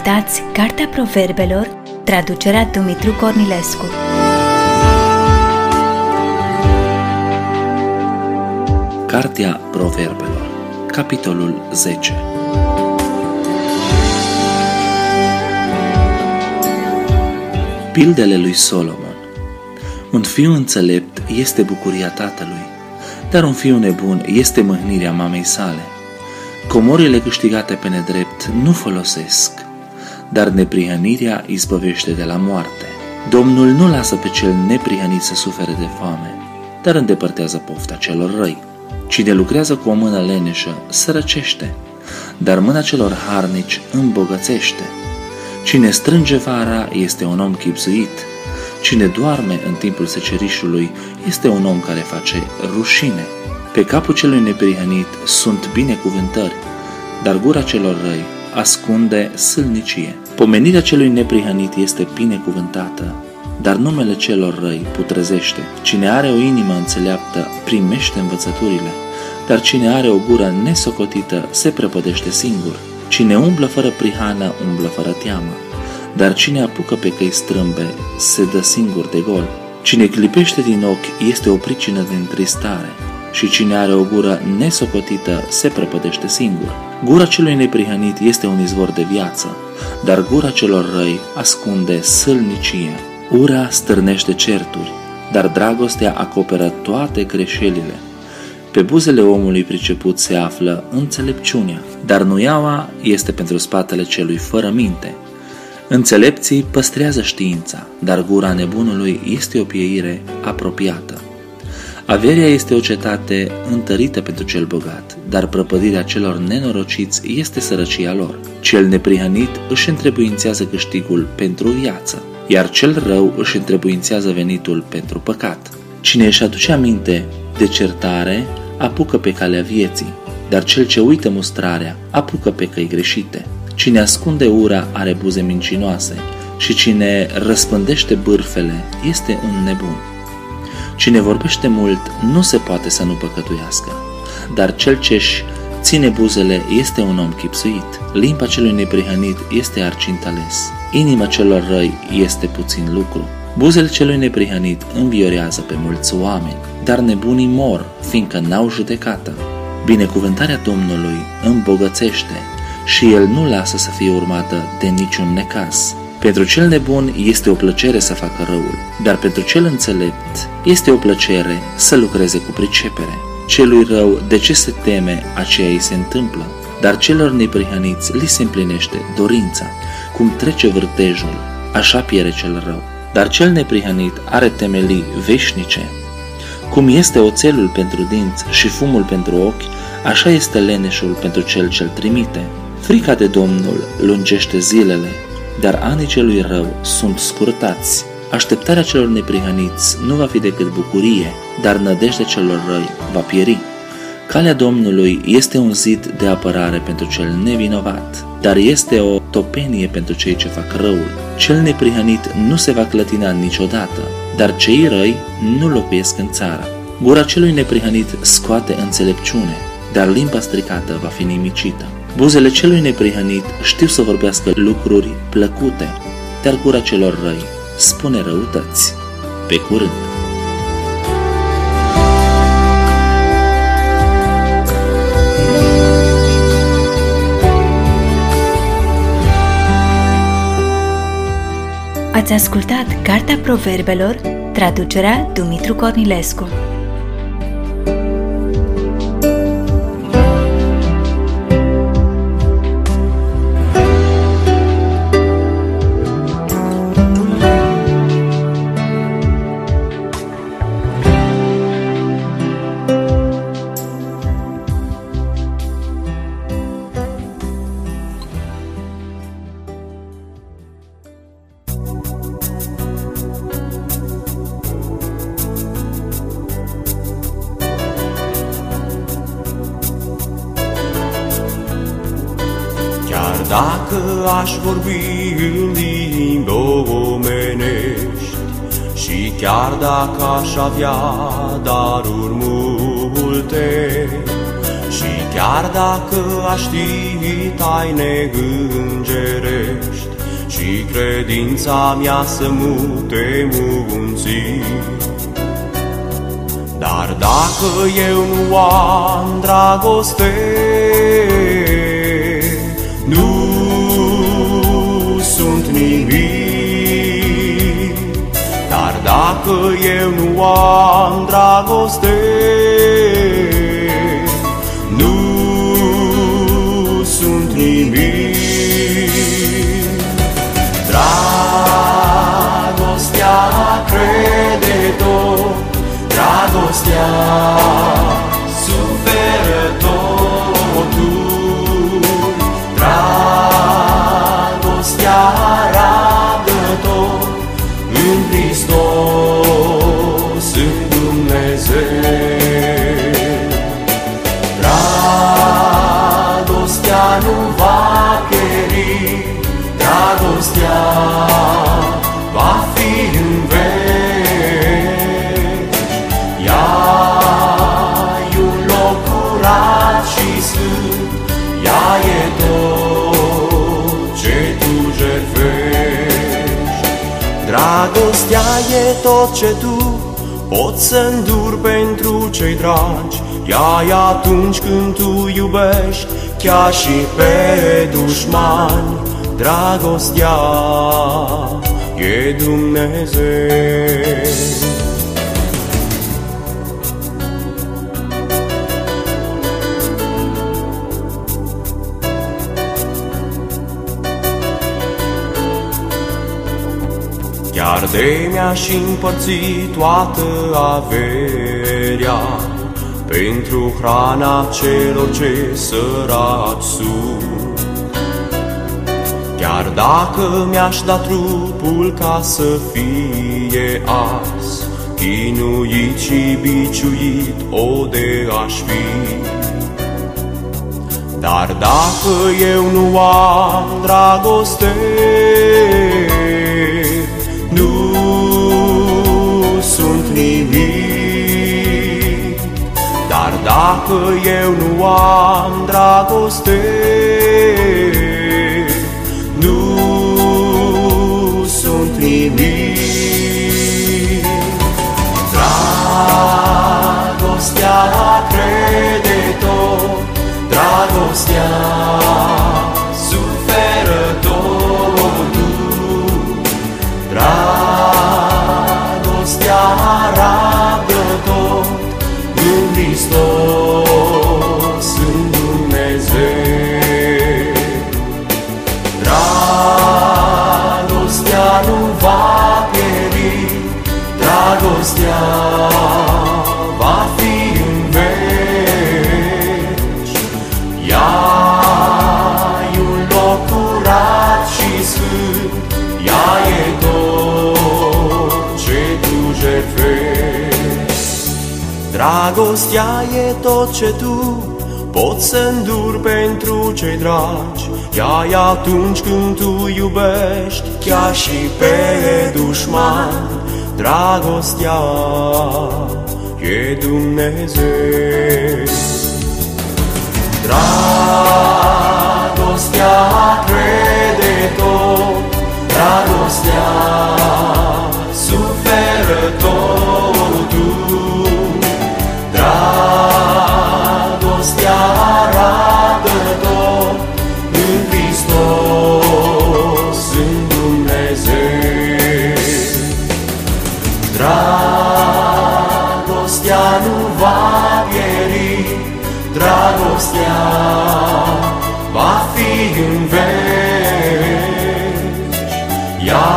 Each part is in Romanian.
Ascultați Cartea Proverbelor, traducerea Dumitru Cornilescu. Cartea Proverbelor, capitolul 10 Pildele lui Solomon Un fiu înțelept este bucuria tatălui, dar un fiu nebun este mâhnirea mamei sale. Comorile câștigate pe nedrept nu folosesc, dar neprihănirea izbăvește de la moarte. Domnul nu lasă pe cel neprihănit să sufere de foame, dar îndepărtează pofta celor răi. Cine lucrează cu o mână leneșă sărăcește, dar mâna celor harnici îmbogățește. Cine strânge vara este un om chipzuit, cine doarme în timpul secerișului este un om care face rușine. Pe capul celui neprihănit sunt binecuvântări, dar gura celor răi ascunde sâlnicie. Pomenirea celui neprihănit este binecuvântată, dar numele celor răi putrezește. Cine are o inimă înțeleaptă primește învățăturile, dar cine are o gură nesocotită se prăpădește singur. Cine umblă fără prihană, umblă fără teamă, dar cine apucă pe căi strâmbe se dă singur de gol. Cine clipește din ochi este o pricină de întristare, și cine are o gură nesocotită se prăpădește singur. Gura celui neprihănit este un izvor de viață, dar gura celor răi ascunde sâlnicie. Ura stârnește certuri, dar dragostea acoperă toate greșelile. Pe buzele omului priceput se află înțelepciunea, dar nuiaua este pentru spatele celui fără minte. Înțelepții păstrează știința, dar gura nebunului este o pieire apropiată. Averea este o cetate întărită pentru cel bogat, dar prăpădirea celor nenorociți este sărăcia lor. Cel neprihănit își întrebuințează câștigul pentru viață, iar cel rău își întrebuințează venitul pentru păcat. Cine își aduce aminte de certare, apucă pe calea vieții, dar cel ce uită mustrarea, apucă pe căi greșite. Cine ascunde ura are buze mincinoase și cine răspândește bârfele este un nebun. Cine vorbește mult nu se poate să nu păcătuiască, dar cel ce-și ține buzele este un om chipsuit. Limba celui neprihănit este arcint ales. Inima celor răi este puțin lucru. Buzele celui neprihănit înviorează pe mulți oameni, dar nebunii mor, fiindcă n-au judecată. Binecuvântarea Domnului îmbogățește și El nu lasă să fie urmată de niciun necas. Pentru cel nebun este o plăcere să facă răul, dar pentru cel înțelept este o plăcere să lucreze cu pricepere. Celui rău de ce se teme, aceea îi se întâmplă, dar celor neprihăniți li se împlinește dorința. Cum trece vârtejul, așa piere cel rău, dar cel neprihănit are temelii veșnice. Cum este oțelul pentru dinți și fumul pentru ochi, așa este leneșul pentru cel ce-l trimite. Frica de Domnul lungește zilele, dar anii celui rău sunt scurtați. Așteptarea celor neprihăniți nu va fi decât bucurie, dar nădejdea celor răi va pieri. Calea Domnului este un zid de apărare pentru cel nevinovat, dar este o topenie pentru cei ce fac răul. Cel neprihănit nu se va clătina niciodată, dar cei răi nu locuiesc în țară. Gura celui neprihănit scoate înțelepciune, dar limba stricată va fi nimicită. Buzele celui neprihănit știu să vorbească lucruri plăcute, dar gura celor răi spune răutăți. Pe curând! Ați ascultat Cartea Proverbelor, traducerea Dumitru Cornilescu. Dacă aș vorbi în limbi omenești Și chiar dacă aș avea daruri multe Și chiar dacă aș ști taine îngerești și credința mea să mute munții. Dar dacă eu nu am dragoste, sunt nimic. Dar dacă eu nu am dragoste, nu sunt nimic. Dragostea crede tot, dragostea tot ce tu poți să înduri pentru cei dragi. Ea e atunci când tu iubești, chiar și pe dușmani. Dragostea e Dumnezeu. Chiar de mi-aș împărți toată averea Pentru hrana celor ce săraci sunt. Chiar dacă mi-aș da trupul ca să fie ars Chinuit și biciuit o de aș fi. Dar dacă eu nu am dragoste dacă eu nu am dragoste. Nu sunt nimic. Dragostea crede tot, dragostea Dragostea e tot ce tu poți să înduri pentru cei dragi. Ea e atunci când tu iubești, chiar și pe dușman. Dragostea e Dumnezeu. Dragostea dragostea arată tot în Hristos, în Dumnezeu. Dragostea nu va pieri, dragostea va fi în veci. Ea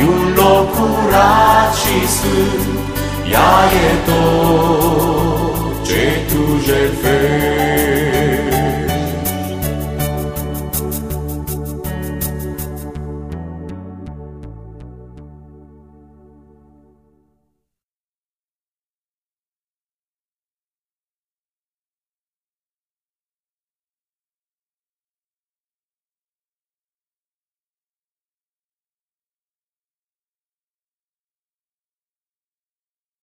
e un loc curat și sfânt, ea e tot